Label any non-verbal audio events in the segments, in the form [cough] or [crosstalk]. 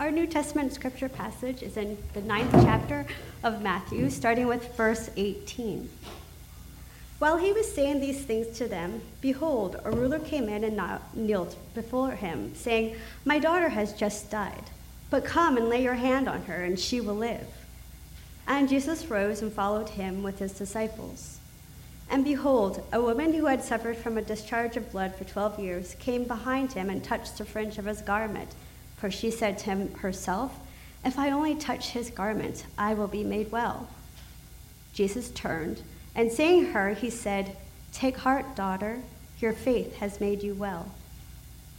Our New Testament scripture passage is in the ninth chapter of Matthew, starting with verse 18. While he was saying these things to them, behold, a ruler came in and kneeled before him, saying, My daughter has just died, but come and lay your hand on her, and she will live. And Jesus rose and followed him with his disciples. And behold, a woman who had suffered from a discharge of blood for twelve years came behind him and touched the fringe of his garment. For she said to him herself, If I only touch his garment, I will be made well. Jesus turned, and seeing her, he said, Take heart, daughter, your faith has made you well.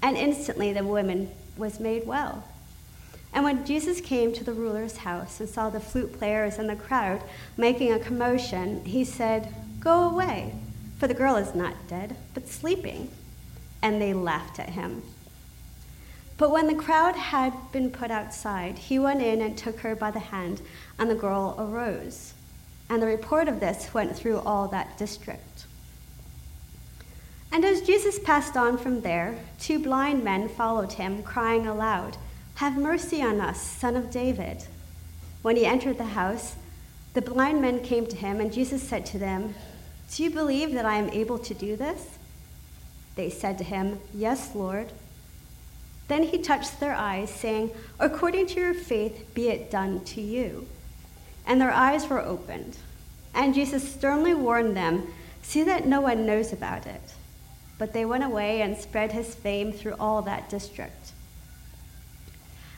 And instantly the woman was made well. And when Jesus came to the ruler's house and saw the flute players and the crowd making a commotion, he said, Go away, for the girl is not dead, but sleeping. And they laughed at him. But when the crowd had been put outside, he went in and took her by the hand, and the girl arose. And the report of this went through all that district. And as Jesus passed on from there, two blind men followed him, crying aloud, Have mercy on us, son of David. When he entered the house, the blind men came to him, and Jesus said to them, Do you believe that I am able to do this? They said to him, Yes, Lord. Then he touched their eyes, saying, According to your faith, be it done to you. And their eyes were opened. And Jesus sternly warned them, See that no one knows about it. But they went away and spread his fame through all that district.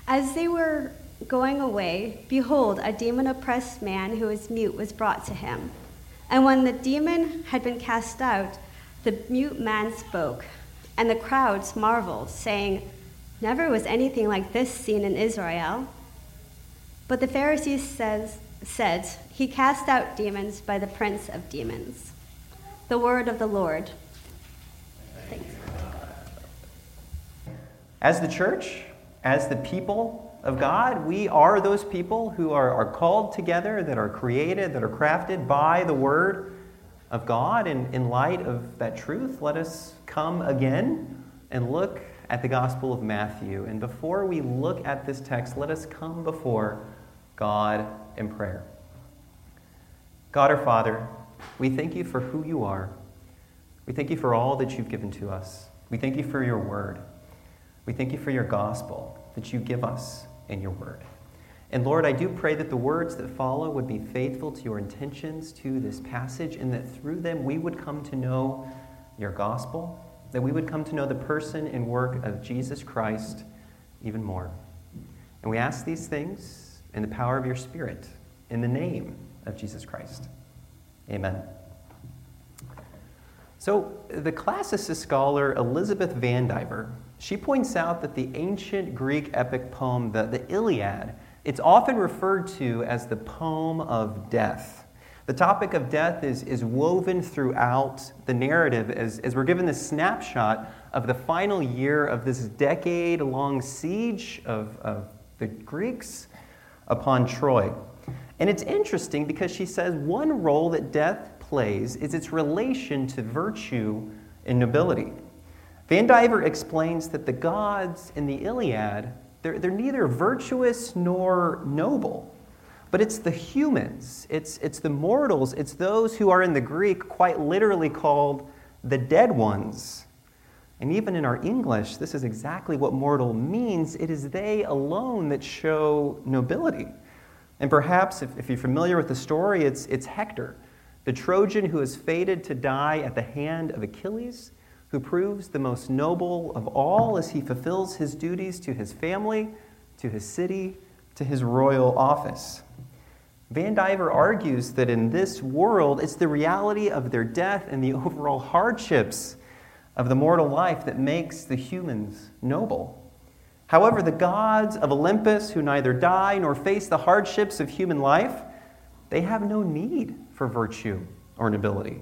As they were going away, behold, a demon oppressed man who was mute was brought to him. And when the demon had been cast out, the mute man spoke, and the crowds marveled, saying, Never was anything like this seen in Israel. But the Pharisees says, said, He cast out demons by the prince of demons. The word of the Lord. Thanks. As the church, as the people of God, we are those people who are, are called together, that are created, that are crafted by the word of God. And in light of that truth, let us come again and look at the Gospel of Matthew. And before we look at this text, let us come before God in prayer. God our Father, we thank you for who you are. We thank you for all that you've given to us. We thank you for your word. We thank you for your gospel that you give us in your word. And Lord, I do pray that the words that follow would be faithful to your intentions to this passage, and that through them we would come to know your gospel, that we would come to know the person and work of Jesus Christ even more. And we ask these things in the power of your Spirit, in the name of Jesus Christ. Amen. So, the classicist scholar Elizabeth Vandiver, she points out that the ancient Greek epic poem, the, the Iliad, it's often referred to as the poem of death. The topic of death is, is woven throughout the narrative as, as we're given this snapshot of the final year of this decade long siege of, of the Greeks upon Troy. And it's interesting because she says one role that death plays is its relation to virtue and nobility. Van Vandiver explains that the gods in the Iliad, they're, they're neither virtuous nor noble, but it's the humans, it's, it's the mortals, it's those who are in the Greek quite literally called the dead ones. And even in our English, this is exactly what mortal means. It is they alone that show nobility. And perhaps, if, if you're familiar with the story, it's, it's Hector, the Trojan who is fated to die at the hand of Achilles, who proves the most noble of all as he fulfills his duties to his family, to his city, to his royal office. Vandiver argues that in this world, it's the reality of their death and the [laughs] overall hardships of the mortal life that makes the humans noble. However, the gods of Olympus, who neither die nor face the hardships of human life, they have no need for virtue or nobility.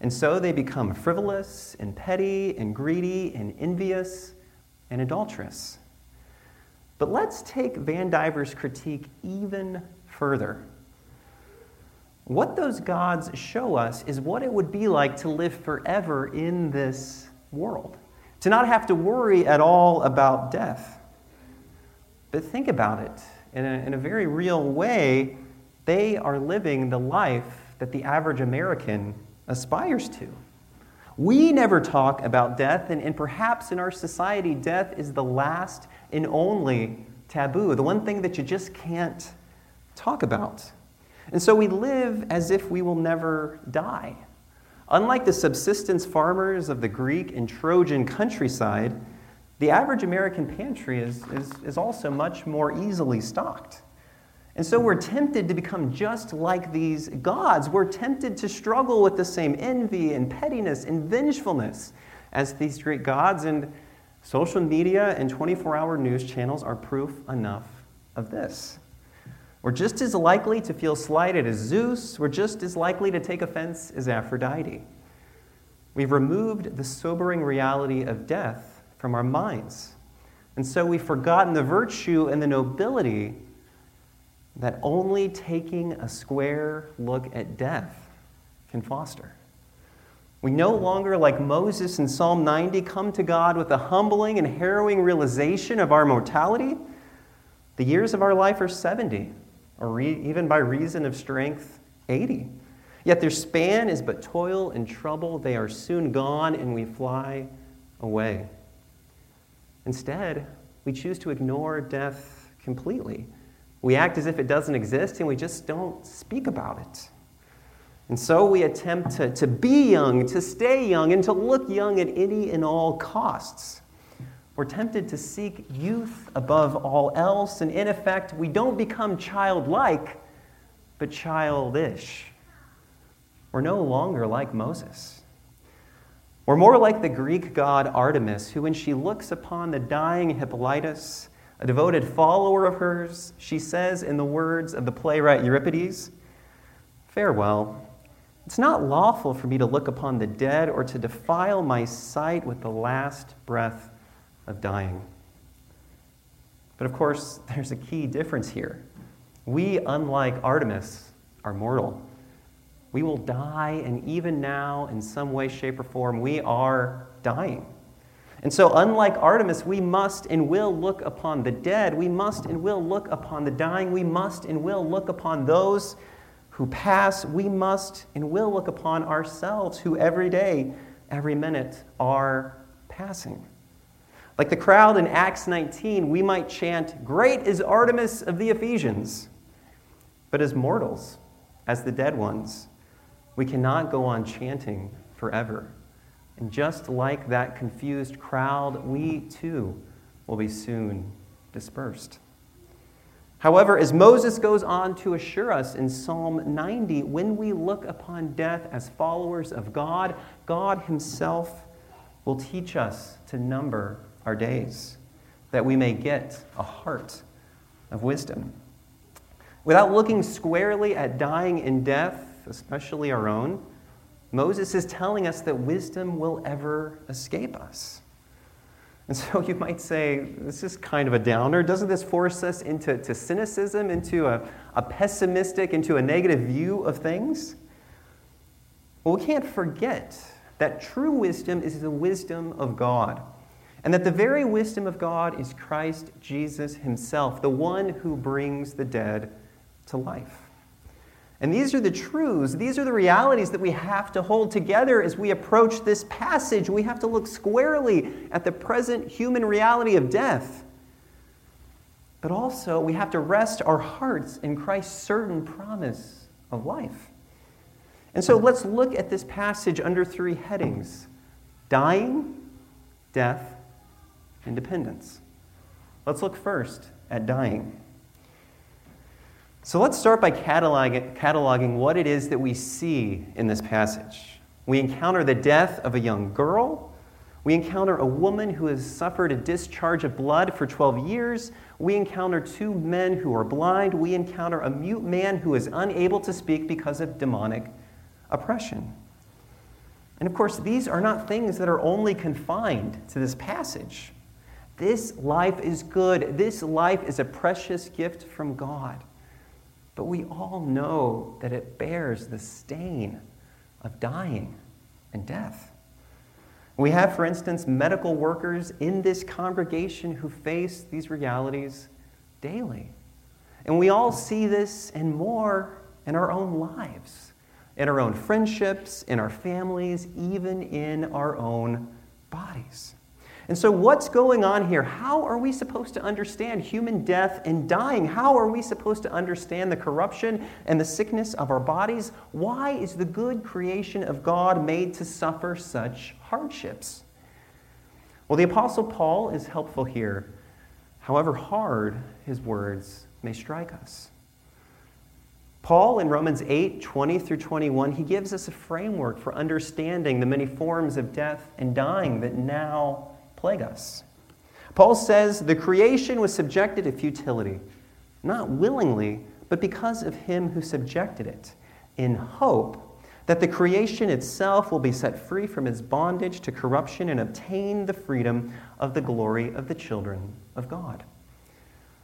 And so they become frivolous and petty and greedy and envious and adulterous. But let's take Vandiver's critique even further. What those gods show us is what it would be like to live forever in this world, to not have to worry at all about death. But think about it in a, in a very real way, they are living the life that the average American aspires to. We never talk about death, and, and perhaps in our society, death is the last and only taboo, the one thing that you just can't talk about. And so we live as if we will never die. Unlike the subsistence farmers of the Greek and Trojan countryside, the average American pantry is, is, is also much more easily stocked. And so we're tempted to become just like these gods. We're tempted to struggle with the same envy and pettiness and vengefulness as these great gods. And social media and 24 hour news channels are proof enough of this. We're just as likely to feel slighted as Zeus. We're just as likely to take offense as Aphrodite. We've removed the sobering reality of death from our minds. And so we've forgotten the virtue and the nobility that only taking a square look at death can foster. We no longer, like Moses in Psalm 90, come to God with a humbling and harrowing realization of our mortality. The years of our life are 70, or re- even by reason of strength, 80. Yet their span is but toil and trouble. They are soon gone, and we fly away. Instead, we choose to ignore death completely we act as if it doesn't exist and we just don't speak about it. And so we attempt to, to be young, to stay young, and to look young at any and all costs. We're tempted to seek youth above all else, and in effect, we don't become childlike, but childish. We're no longer like Moses. We're more like the Greek god Artemis, who, when she looks upon the dying Hippolytus, a devoted follower of hers, she says in the words of the playwright Euripides Farewell. It's not lawful for me to look upon the dead or to defile my sight with the last breath of dying. But of course, [laughs] there's a key difference here. We, unlike Artemis, are mortal. We will die, and even now, in some way, shape, or form, we are dying. And so, unlike Artemis, we must and will look upon the dead. We must and will look upon the dying. We must and will look upon those who pass. We must and will look upon ourselves who every day, every minute are passing. Like the crowd in Acts 19, we might chant, Great is Artemis of the Ephesians. But as mortals, as the dead ones, we cannot go on chanting forever. And just like that confused crowd, we too will be soon dispersed. However, as Moses goes on to assure us in Psalm 90, when we look upon death as followers of God, God Himself will teach us to number our days, that we may get a heart of wisdom. Without looking squarely at dying in death, especially our own, Moses is telling us that wisdom will ever escape us. And so you might say, this is kind of a downer. Doesn't this force us into to cynicism, into a, a pessimistic, into a negative view of things? Well, we can't forget that true wisdom is the wisdom of God. And that the very wisdom of God is Christ Jesus himself, the one who brings the dead to life. And these are the truths, these are the realities that we have to hold together as we approach this passage. We have to look squarely at the present human reality of death. But also, we have to rest our hearts in Christ's certain promise of life. And so let's look at this passage under three headings dying, death, and dependence. Let's look first at dying. So let's start by cataloging what it is that we see in this passage. We encounter the death of a young girl. We encounter a woman who has suffered a discharge of blood for 12 years. We encounter two men who are blind. We encounter a mute man who is unable to speak because of demonic oppression. And of course, these are not things that are only confined to this passage. This life is good. This life is a precious gift from God. But we all know that it bears the stain of dying and death. We have, for instance, medical workers in this congregation who face these realities daily. And we all see this and more in our own lives, in our own friendships, in our families, even in our own bodies. And so, what's going on here? How are we supposed to understand human death and dying? How are we supposed to understand the corruption and the sickness of our bodies? Why is the good creation of God made to suffer such hardships? Well, the Apostle Paul is helpful here, however hard his words may strike us. Paul in Romans 8 20 through 21, he gives us a framework for understanding the many forms of death and dying that now plague us. Paul says the creation was subjected to futility, not willingly, but because of him who subjected it, in hope that the creation itself will be set free from its bondage to corruption and obtain the freedom of the glory of the children of God.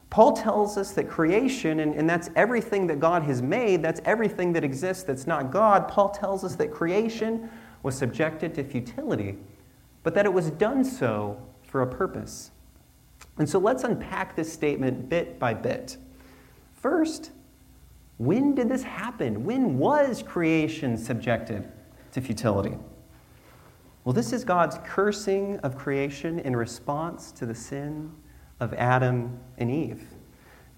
Paul tells us that creation, and, and that's everything that God has made, that's everything that exists that's not God. Paul tells us that creation was subjected to futility but that it was done so for a purpose. And so let's unpack this statement bit by bit. First, when did this happen? When was creation subjected to futility? Well, this is God's cursing of creation in response to the sin of Adam and Eve.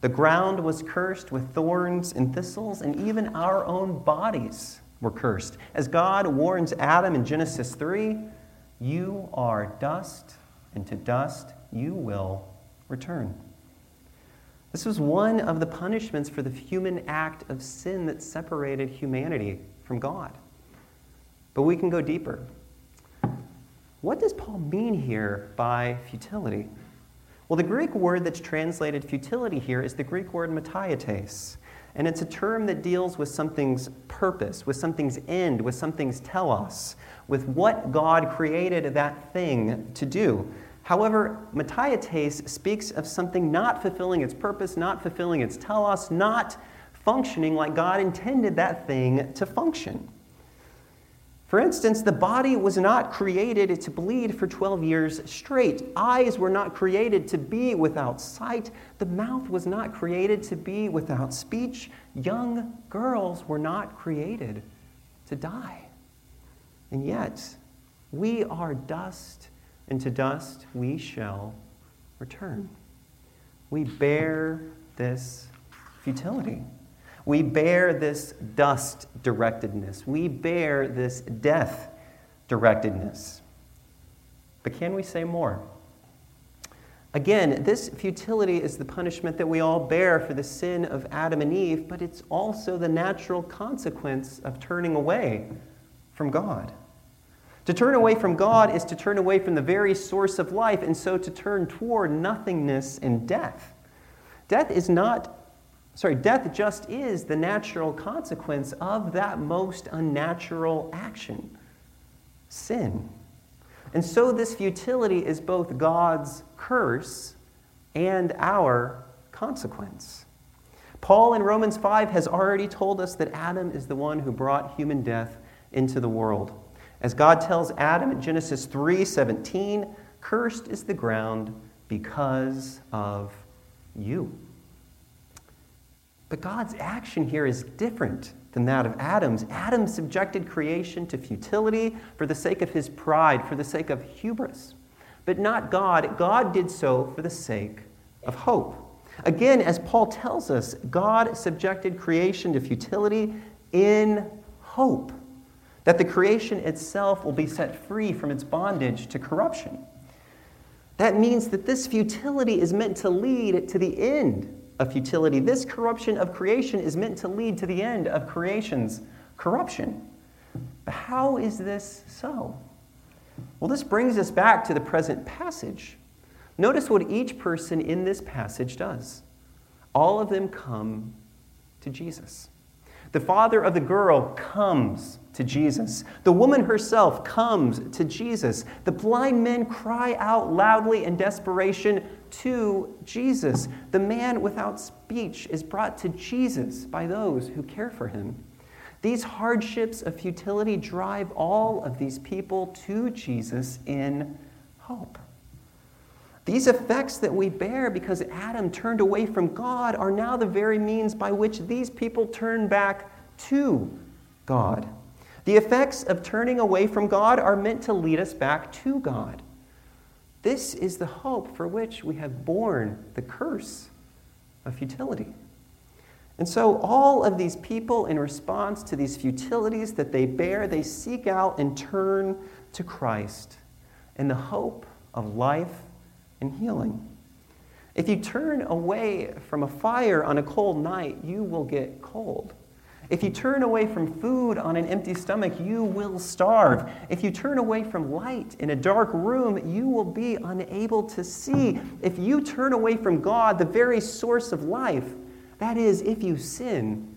The ground was cursed with thorns and thistles, and even our own bodies were cursed. As God warns Adam in Genesis 3, you are dust, and to dust you will return. This was one of the punishments for the human act of sin that separated humanity from God. But we can go deeper. What does Paul mean here by futility? Well, the Greek word that's translated futility here is the Greek word mataiotes. And it's a term that deals with something's purpose, with something's end, with something's telos, with what God created that thing to do. However, mataiotes speaks of something not fulfilling its purpose, not fulfilling its telos, not functioning like God intended that thing to function. For instance, the body was not created to bleed for 12 years straight. Eyes were not created to be without sight. The mouth was not created to be without speech. Young girls were not created to die. And yet, we are dust, and to dust we shall return. We bear this futility. We bear this dust directedness. We bear this death directedness. But can we say more? Again, this futility is the punishment that we all bear for the sin of Adam and Eve, but it's also the natural consequence of turning away from God. To turn away from God is to turn away from the very source of life, and so to turn toward nothingness and death. Death is not sorry, death just is the natural consequence of that most unnatural action sin. And so, this futility is both God's curse and our consequence. Paul in Romans 5 has already told us that Adam is the one who brought human death into the world. As God tells Adam in Genesis 3:17, cursed is the ground because of you. But God's action here is different than that of Adam's. Adam subjected creation to futility for the sake of his pride, for the sake of hubris. But not God. God did so for the sake of hope. Again, as Paul tells us, God subjected creation to futility in hope that the creation itself will be set free from its bondage to corruption. That means that this futility is meant to lead to the end of futility. This corruption of creation is meant to lead to the end of creation's corruption. But how is this so? Well, this brings us back to the present passage. Notice what each person in this passage does. All of them come to Jesus. The father of the girl comes to Jesus. The woman herself comes to Jesus. The blind men cry out loudly in desperation to Jesus. The man without speech is brought to Jesus by those who care for him. These hardships of futility drive all of these people to Jesus in hope. These effects that we bear because Adam turned away from God are now the very means by which these people turn back to God. The effects of turning away from God are meant to lead us back to God. This is the hope for which we have borne the curse of futility. And so, all of these people, in response to these futilities that they bear, they seek out and turn to Christ in the hope of life and healing. If you turn away from a fire on a cold night, you will get cold. If you turn away from food on an empty stomach, you will starve. If you turn away from light in a dark room, you will be unable to see. If you turn away from God, the very source of life, that is, if you sin,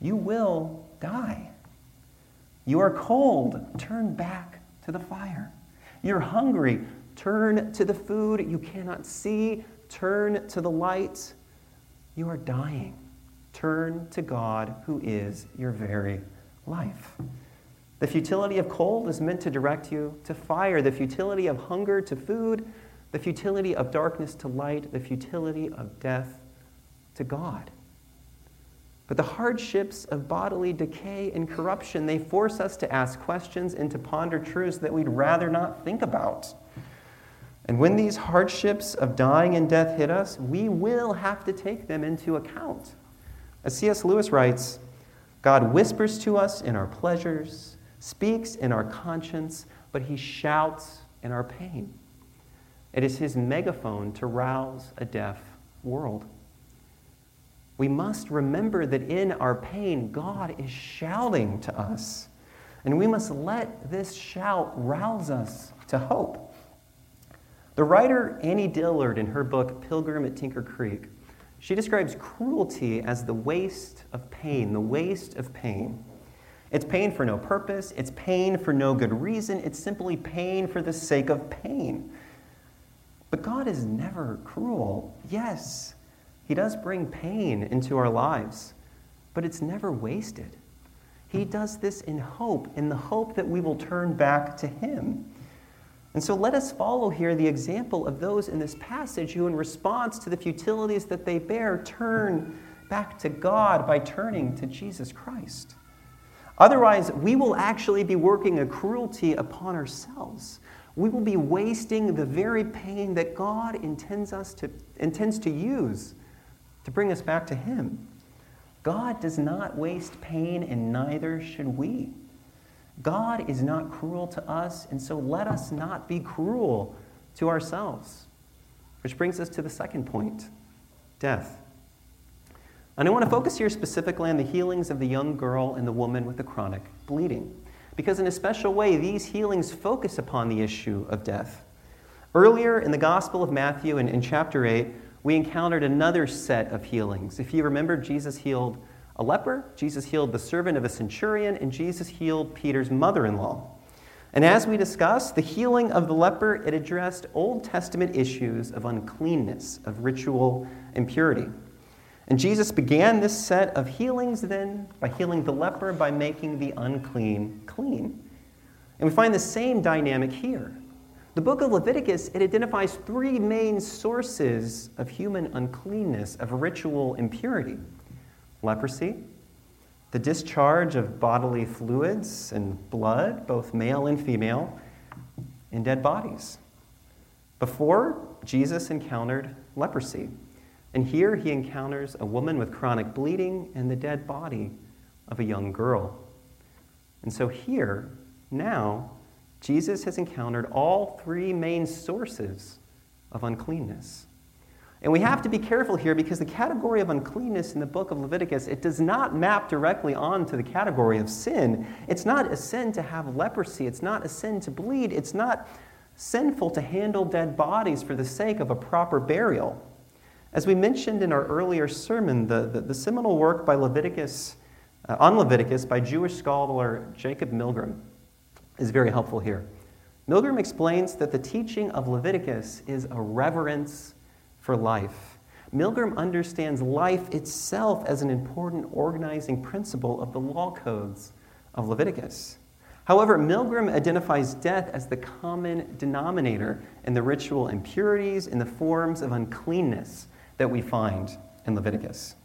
you will die. You are cold, turn back to the fire. You're hungry, turn to the food you cannot see, turn to the light. You are dying. Turn to God, who is your very life. The futility of cold is meant to direct you to fire, the futility of hunger to food, the futility of darkness to light, the futility of death to God. But the hardships of bodily decay and corruption, they force us to ask questions and to ponder truths that we'd rather not think about. And when these hardships of dying and death hit us, we will have to take them into account. As C.S. Lewis writes, God whispers to us in our pleasures, speaks in our conscience, but he shouts in our pain. It is his megaphone to rouse a deaf world. We must remember that in our pain, God is shouting to us. And we must let this shout rouse us to hope. The writer Annie Dillard, in her book Pilgrim at Tinker Creek, she describes cruelty as the waste of pain, the waste of pain. It's pain for no purpose, it's pain for no good reason, it's simply pain for the sake of pain. But God is never cruel. Yes, He does bring pain into our lives, but it's never wasted. He does this in hope, in the hope that we will turn back to Him. And so let us follow here the example of those in this passage who, in response to the futilities that they bear, turn back to God by turning to Jesus Christ. Otherwise, we will actually be working a cruelty upon ourselves. We will be wasting the very pain that God intends, us to, intends to use to bring us back to Him. God does not waste pain, and neither should we. God is not cruel to us, and so let us not be cruel to ourselves. Which brings us to the second point death. And I want to focus here specifically on the healings of the young girl and the woman with the chronic bleeding. Because, in a special way, these healings focus upon the issue of death. Earlier in the Gospel of Matthew, in, in chapter 8, we encountered another set of healings. If you remember, Jesus healed a leper, Jesus healed the servant of a centurion, and Jesus healed Peter's mother in law. And as we discussed, the healing of the leper, it addressed Old Testament issues of uncleanness, of ritual impurity. And Jesus began this set of healings then by healing the leper by making the unclean clean. And we find the same dynamic here. The book of Leviticus, it identifies three main sources of human uncleanness, of ritual impurity leprosy, the discharge of bodily fluids and blood, both male and female, in dead bodies. Before, Jesus encountered leprosy. And here he encounters a woman with chronic bleeding and the dead body of a young girl. And so here, now, Jesus has encountered all three main sources of uncleanness. And we have to be careful here because the category of uncleanness in the book of Leviticus, it does not map directly onto the category of sin. It's not a sin to have leprosy. It's not a sin to bleed. It's not sinful to handle dead bodies for the sake of a proper burial. As we mentioned in our earlier sermon, the, the, the seminal work by Leviticus, uh, on Leviticus by Jewish scholar Jacob Milgrom is very helpful here. Milgrom explains that the teaching of Leviticus is a reverence for life. Milgrom understands life itself as an important organizing principle of the law codes of Leviticus. However, Milgrom identifies death as the common denominator in the ritual impurities, in the forms of uncleanness that we find in Leviticus.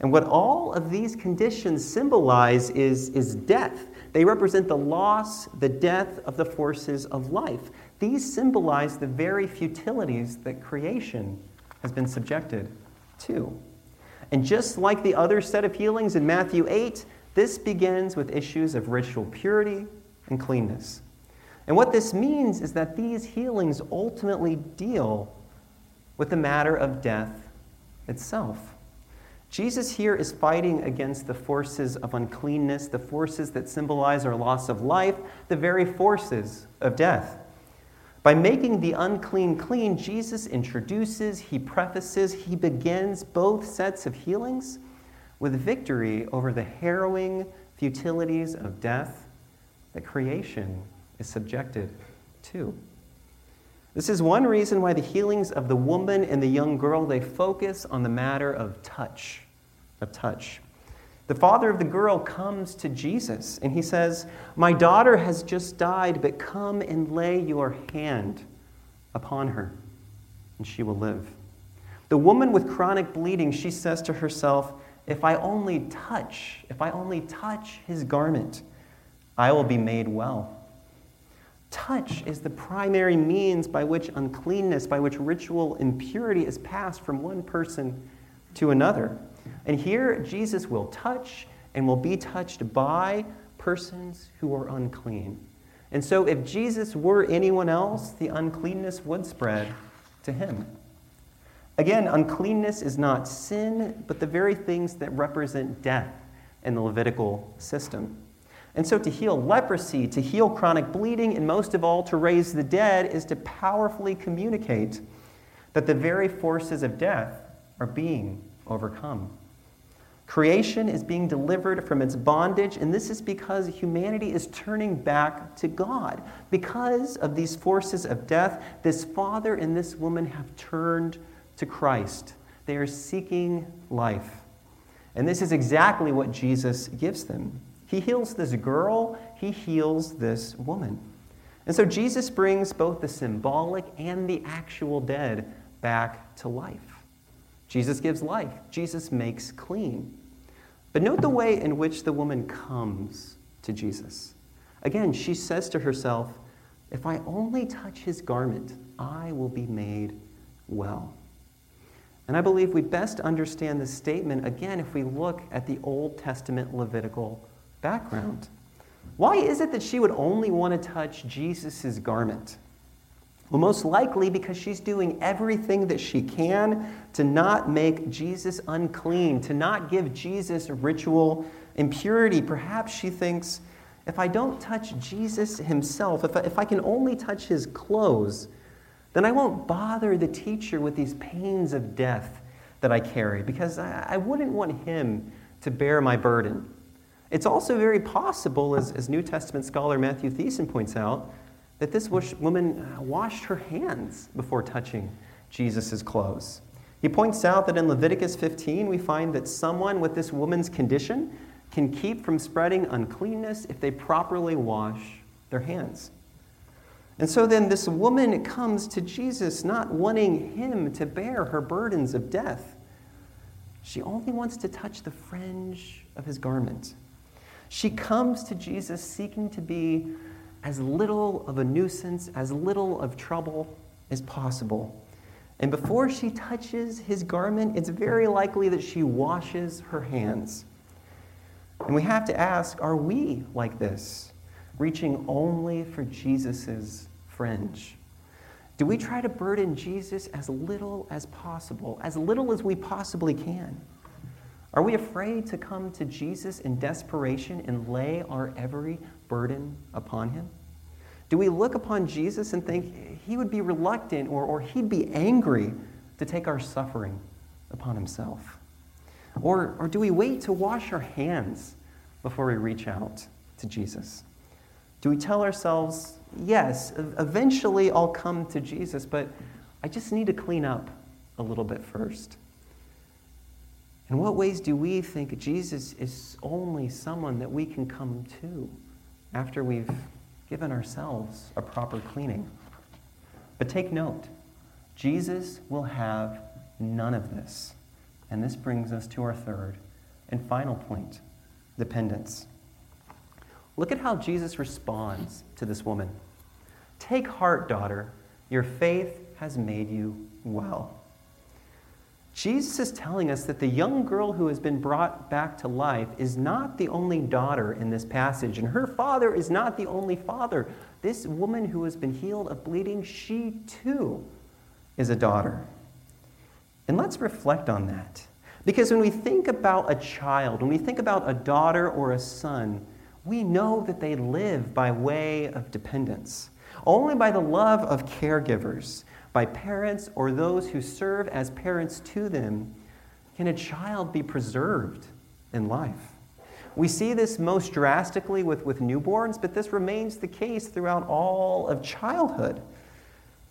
And what all of these conditions symbolize is, is death. They represent the loss, the death of the forces of life. These symbolize the very futilities that creation has been subjected to. And just like the other set of healings in Matthew 8, this begins with issues of ritual purity and cleanness. And what this means is that these healings ultimately deal with the matter of death itself. Jesus here is fighting against the forces of uncleanness, the forces that symbolize our loss of life, the very forces of death. By making the unclean clean, Jesus introduces, he prefaces, he begins both sets of healings with victory over the harrowing futilities of death that creation is subjected to. This is one reason why the healings of the woman and the young girl they focus on the matter of touch, of touch. The father of the girl comes to Jesus and he says, "My daughter has just died, but come and lay your hand upon her, and she will live." The woman with chronic bleeding, she says to herself, "If I only touch, if I only touch his garment, I will be made well." Touch is the primary means by which uncleanness, by which ritual impurity is passed from one person to another. And here, Jesus will touch and will be touched by persons who are unclean. And so, if Jesus were anyone else, the uncleanness would spread to him. Again, uncleanness is not sin, but the very things that represent death in the Levitical system. And so, to heal leprosy, to heal chronic bleeding, and most of all, to raise the dead, is to powerfully communicate that the very forces of death are being overcome. Creation is being delivered from its bondage, and this is because humanity is turning back to God. Because of these forces of death, this father and this woman have turned to Christ. They are seeking life. And this is exactly what Jesus gives them. He heals this girl, he heals this woman. And so Jesus brings both the symbolic and the actual dead back to life. Jesus gives life, Jesus makes clean. But note the way in which the woman comes to Jesus. Again, she says to herself, If I only touch his garment, I will be made well. And I believe we best understand this statement again if we look at the Old Testament Levitical background. Why is it that she would only want to touch Jesus' garment? Well, most likely because she's doing everything that she can to not make Jesus unclean, to not give Jesus ritual impurity. Perhaps she thinks, if I don't touch Jesus himself, if I, if I can only touch his clothes, then I won't bother the teacher with these pains of death that I carry because I, I wouldn't want him to bear my burden. It's also very possible, as, as New Testament scholar Matthew Thiessen points out, that this woman uh, washed her hands before touching Jesus' clothes. He points out that in Leviticus 15, we find that someone with this woman's condition can keep from spreading uncleanness if they properly wash their hands. And so then this woman comes to Jesus not wanting him to bear her burdens of death. She only wants to touch the fringe of his garment. She comes to Jesus seeking to be as little of a nuisance, as little of trouble as possible. And before she touches his garment, it's very likely that she washes her hands. And we have to ask are we like this, reaching only for Jesus' fringe? Do we try to burden Jesus as little as possible, as little as we possibly can? Are we afraid to come to Jesus in desperation and lay our every burden upon him? Do we look upon Jesus and think he would be reluctant or, or he'd be angry to take our suffering upon himself? Or, or do we wait to wash our hands before we reach out to Jesus? Do we tell ourselves, yes, eventually I'll come to Jesus, but I just need to clean up a little bit first? In what ways do we think Jesus is only someone that we can come to after we've given ourselves a proper cleaning. But take note, Jesus will have none of this. And this brings us to our third and final point dependence. Look at how Jesus responds to this woman. Take heart, daughter, your faith has made you well. Jesus is telling us that the young girl who has been brought back to life is not the only daughter in this passage, and her father is not the only father. This woman who has been healed of bleeding, she too is a daughter. And let's reflect on that. Because when we think about a child, when we think about a daughter or a son, we know that they live by way of dependence. Only by the love of caregivers, by parents or those who serve as parents to them, can a child be preserved in life. We see this most drastically with, with newborns, but this remains the case throughout all of childhood.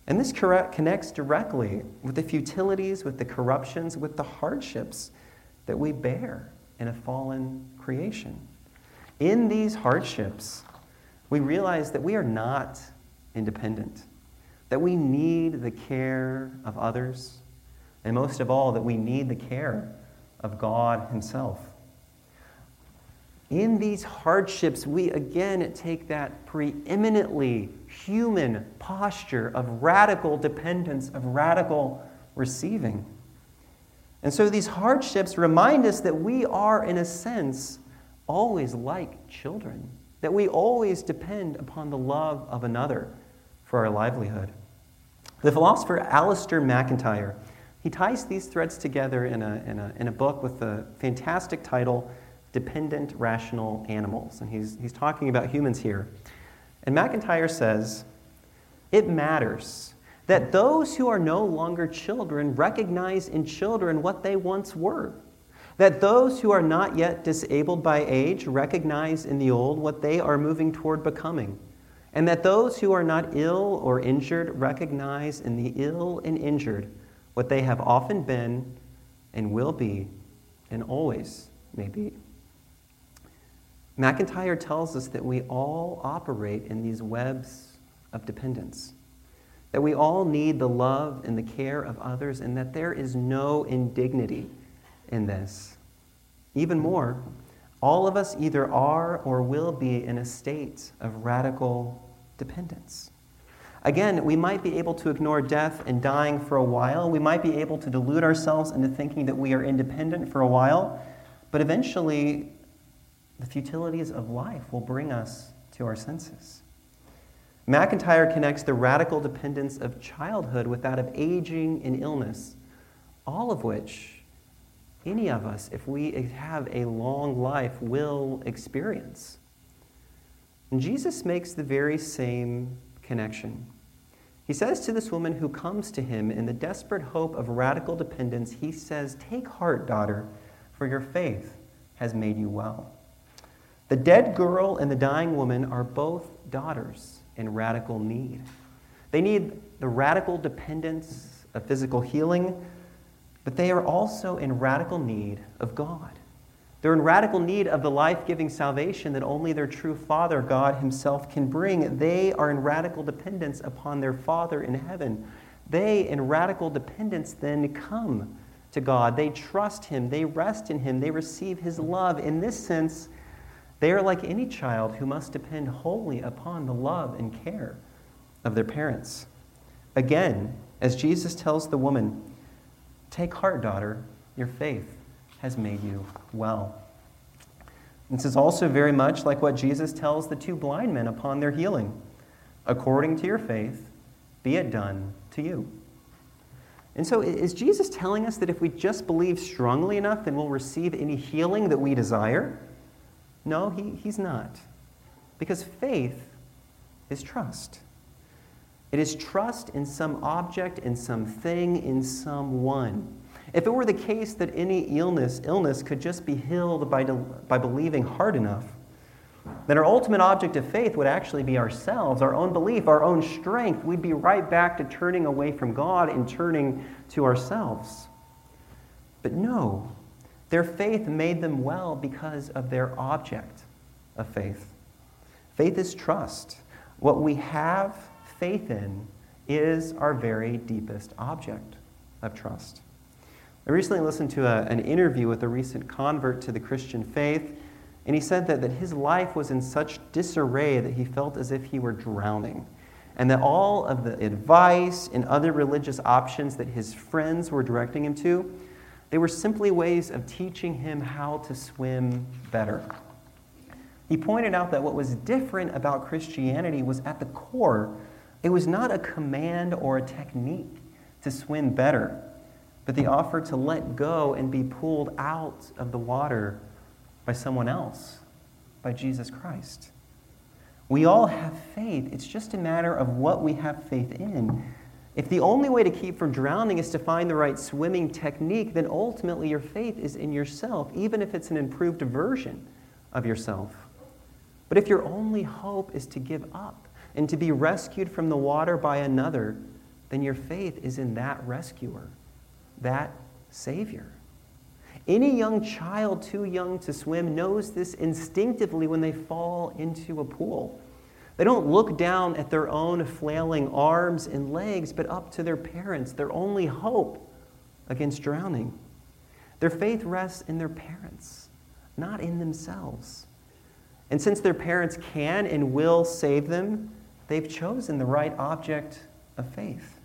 And this connects directly with the futilities, with the corruptions, with the hardships that we bear in a fallen creation. In these hardships, we realize that we are not independent, that we need the care of others, and most of all, that we need the care of God Himself. In these hardships, we again take that preeminently human posture of radical dependence, of radical receiving. And so these hardships remind us that we are, in a sense, always like children, that we always depend upon the love of another for our livelihood. The philosopher Alasdair MacIntyre, he ties these threads together in a, in a, in a book with the fantastic title, Dependent Rational Animals. And he's, he's talking about humans here. And MacIntyre says, It matters that those who are no longer children recognize in children what they once were that those who are not yet disabled by age recognize in the old what they are moving toward becoming, and that those who are not ill or injured recognize in the ill and injured what they have often been and will be and always may be. MacIntyre tells us that we all operate in these webs of dependence, that we all need the love and the care of others, and that there is no indignity in this. Even more, all of us either are or will be in a state of radical dependence. Again, we might be able to ignore death and dying for a while. We might be able to delude ourselves into thinking that we are independent for a while. But eventually, the futilities of life will bring us to our senses. MacIntyre connects the radical dependence of childhood with that of aging and illness, all of which any of us, if we have a long life, will experience. And Jesus makes the very same connection. He says to this woman who comes to him in the desperate hope of radical dependence, He says, Take heart, daughter, for your faith has made you well. The dead girl and the dying woman are both daughters in radical need. They need the radical dependence of physical healing but they are also in radical need of God. They're in radical need of the life giving salvation that only their true Father, God Himself, can bring. They are in radical dependence upon their Father in heaven. They, in radical dependence, then come to God. They trust Him, they rest in Him, they receive His love. In this sense, they are like any child who must depend wholly upon the love and care of their parents. Again, as Jesus tells the woman, Take heart, daughter, your faith has made you well. This is also very much like what Jesus tells the two blind men upon their healing. According to your faith, be it done to you. And so, is Jesus telling us that if we just believe strongly enough, then we'll receive any healing that we desire? No, he, he's not. Because faith is trust. It is trust in some object, in some thing, in someone. If it were the case that any illness, illness could just be healed by, by believing hard enough, then our ultimate object of faith would actually be ourselves, our own belief, our own strength. We'd be right back to turning away from God and turning to ourselves. But no, their faith made them well because of their object of faith. Faith is trust. What we have faith in is our very deepest object of trust. I recently listened to a, an interview with a recent convert to the Christian faith, and he said that, that his life was in such disarray that he felt as if he were drowning, and that all of the advice and other religious options that his friends were directing him to, they were simply ways of teaching him how to swim better. He pointed out that what was different about Christianity was at the core, it was not a command or a technique to swim better, but the offer to let go and be pulled out of the water by someone else, by Jesus Christ. We all have faith. It's just a matter of what we have faith in. If the only way to keep from drowning is to find the right swimming technique, then ultimately your faith is in yourself, even if it's an improved version of yourself. But if your only hope is to give up and to be rescued from the water by another, then your faith is in that rescuer, that Savior. Any young child too young to swim knows this instinctively when they fall into a pool. They don't look down at their own flailing arms and legs, but up to their parents, their only hope against drowning. Their faith rests in their parents, not in themselves. And since their parents can and will save them, they've chosen the right object of faith.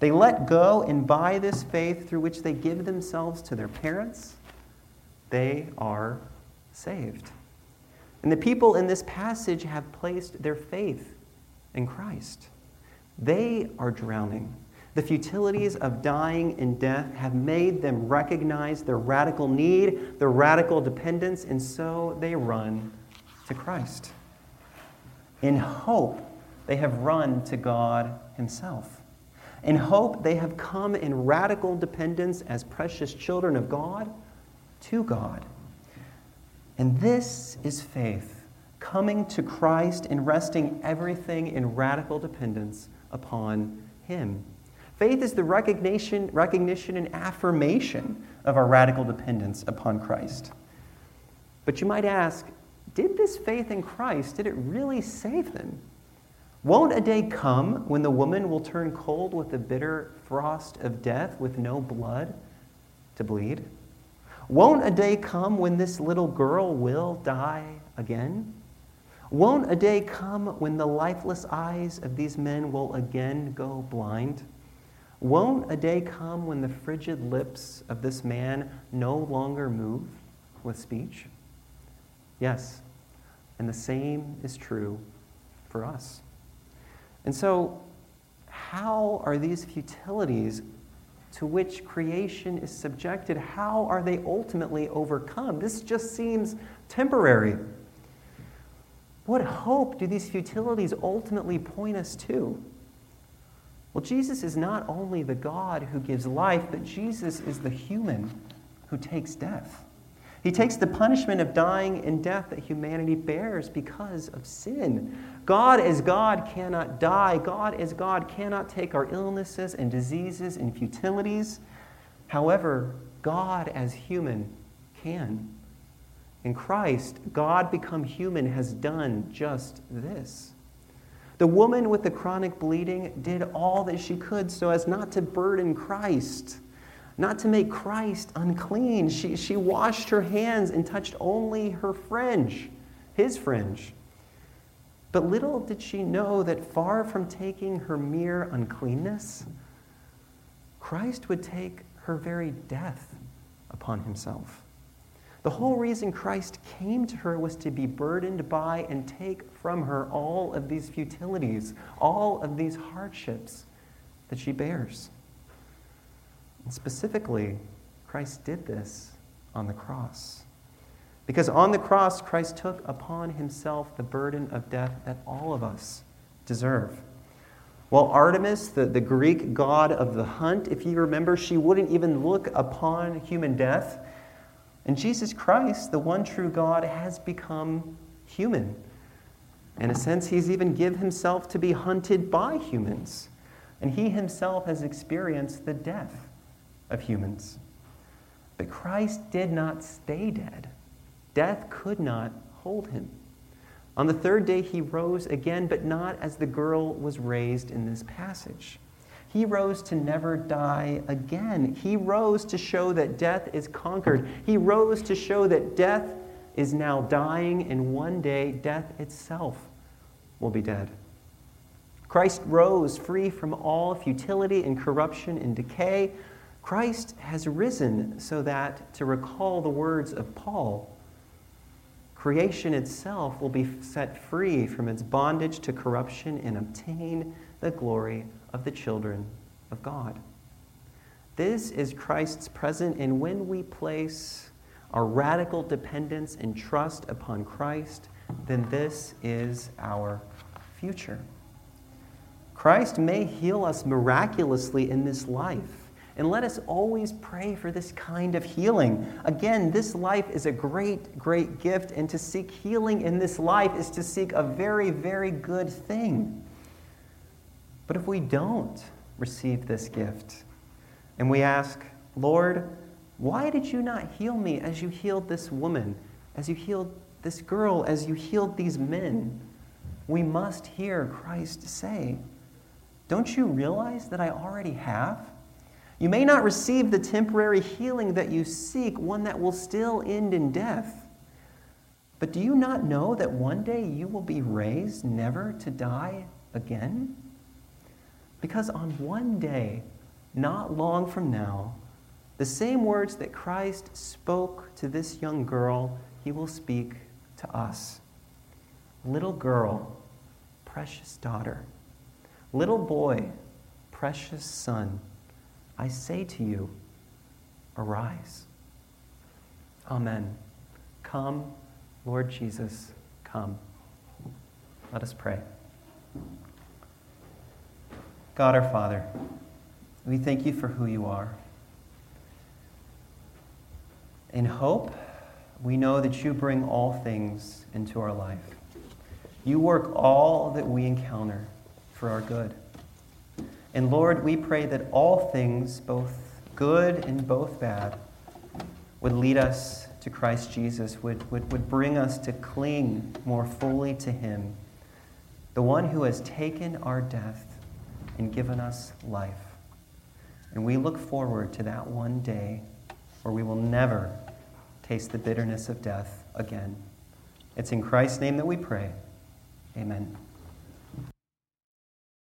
They let go, and by this faith through which they give themselves to their parents, they are saved. And the people in this passage have placed their faith in Christ. They are drowning. The futilities of dying and death have made them recognize their radical need, their radical dependence, and so they run to Christ. In hope, they have run to God Himself. In hope, they have come in radical dependence as precious children of God to God. And this is faith, coming to Christ and resting everything in radical dependence upon Him. Faith is the recognition, recognition and affirmation of our radical dependence upon Christ. But you might ask, did this faith in Christ, did it really save them? Won't a day come when the woman will turn cold with the bitter frost of death with no blood to bleed? Won't a day come when this little girl will die again? Won't a day come when the lifeless eyes of these men will again go blind? Won't a day come when the frigid lips of this man no longer move with speech? Yes, and the same is true for us. And so, how are these futilities to which creation is subjected, how are they ultimately overcome? This just seems temporary. What hope do these futilities ultimately point us to? Well, Jesus is not only the God who gives life, but Jesus is the human who takes death. He takes the punishment of dying and death that humanity bears because of sin. God, as God, cannot die. God, as God, cannot take our illnesses and diseases and futilities. However, God, as human, can. In Christ, God become human has done just this. The woman with the chronic bleeding did all that she could so as not to burden Christ not to make Christ unclean. She, she washed her hands and touched only her fringe, his fringe. But little did she know that far from taking her mere uncleanness, Christ would take her very death upon himself. The whole reason Christ came to her was to be burdened by and take from her all of these futilities, all of these hardships that she bears. Specifically, Christ did this on the cross. Because on the cross, Christ took upon himself the burden of death that all of us deserve. Well, Artemis, the, the Greek god of the hunt, if you remember, she wouldn't even look upon human death. And Jesus Christ, the one true God, has become human. In a sense, he's even give himself to be hunted by humans. And he himself has experienced the death of humans. But Christ did not stay dead. Death could not hold him. On the third day, he rose again, but not as the girl was raised in this passage. He rose to never die again. He rose to show that death is conquered. He rose to show that death is now dying, and one day death itself will be dead. Christ rose free from all futility and corruption and decay. Christ has risen so that, to recall the words of Paul, creation itself will be set free from its bondage to corruption and obtain the glory of the children of God. This is Christ's present, and when we place our radical dependence and trust upon Christ, then this is our future. Christ may heal us miraculously in this life. And let us always pray for this kind of healing. Again, this life is a great, great gift, and to seek healing in this life is to seek a very, very good thing. But if we don't receive this gift, and we ask, Lord, why did you not heal me as you healed this woman, as you healed this girl, as you healed these men? We must hear Christ say, Don't you realize that I already have? You may not receive the temporary healing that you seek, one that will still end in death. But do you not know that one day you will be raised never to die again? Because on one day, not long from now, the same words that Christ spoke to this young girl, he will speak to us. Little girl, precious daughter. Little boy, precious son. I say to you, arise. Amen. Come, Lord Jesus, come. Let us pray. God our Father, we thank you for who you are. In hope, we know that you bring all things into our life. You work all that we encounter for our good. And Lord, we pray that all things, both good and both bad, would lead us to Christ Jesus, would, would, would bring us to cling more fully to Him, the one who has taken our death and given us life. And we look forward to that one day where we will never taste the bitterness of death again. It's in Christ's name that we pray. Amen.